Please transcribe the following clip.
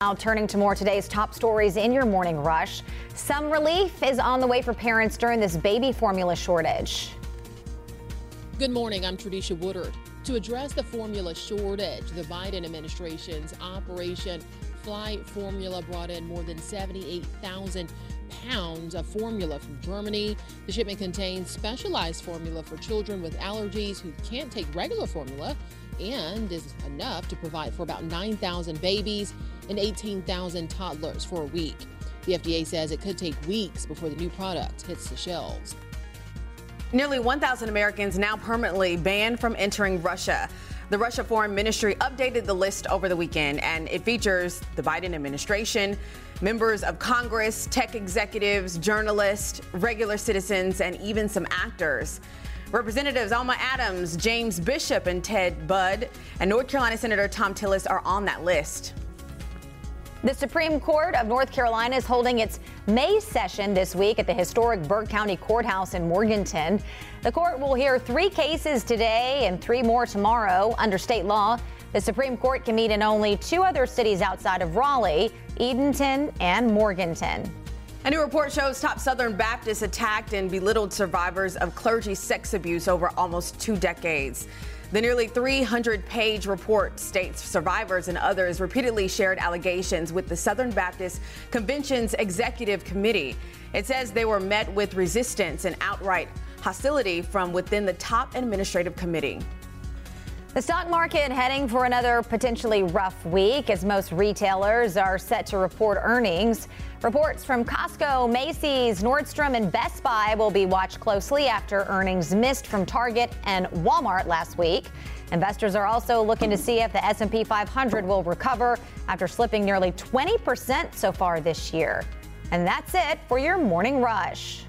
Now turning to more today's top stories in your morning rush. Some relief is on the way for parents during this baby formula shortage. Good morning. I'm Tradisha Woodard. To address the formula shortage, the Biden administration's Operation Fly Formula brought in more than 78,000 pounds of formula from Germany. The shipment contains specialized formula for children with allergies who can't take regular formula and is enough to provide for about 9,000 babies and 18,000 toddlers for a week. The FDA says it could take weeks before the new product hits the shelves. Nearly 1,000 Americans now permanently banned from entering Russia. The Russia Foreign Ministry updated the list over the weekend, and it features the Biden administration, members of Congress, tech executives, journalists, regular citizens, and even some actors. Representatives Alma Adams, James Bishop, and Ted Budd, and North Carolina Senator Thom Tillis are on that list. The Supreme Court of North Carolina is holding its May session this week at the historic Burke County Courthouse in Morganton. The court will hear three cases today and three more tomorrow. Under state law, the Supreme Court can meet in only two other cities outside of Raleigh, Edenton and Morganton. A new report shows top Southern Baptists attacked and belittled survivors of clergy sex abuse over almost two decades. The nearly 300 page report states survivors and others repeatedly shared allegations with the Southern Baptist Convention's Executive Committee. It says they were met with resistance and outright hostility from within the top administrative committee. The stock market heading for another potentially rough week as most retailers are set to report earnings. Reports from Costco, Macy's, Nordstrom, and Best Buy will be watched closely after earnings missed from Target and Walmart last week. Investors are also looking to see if the S&P 500 will recover after slipping nearly 20% so far this year. And that's it for your morning rush.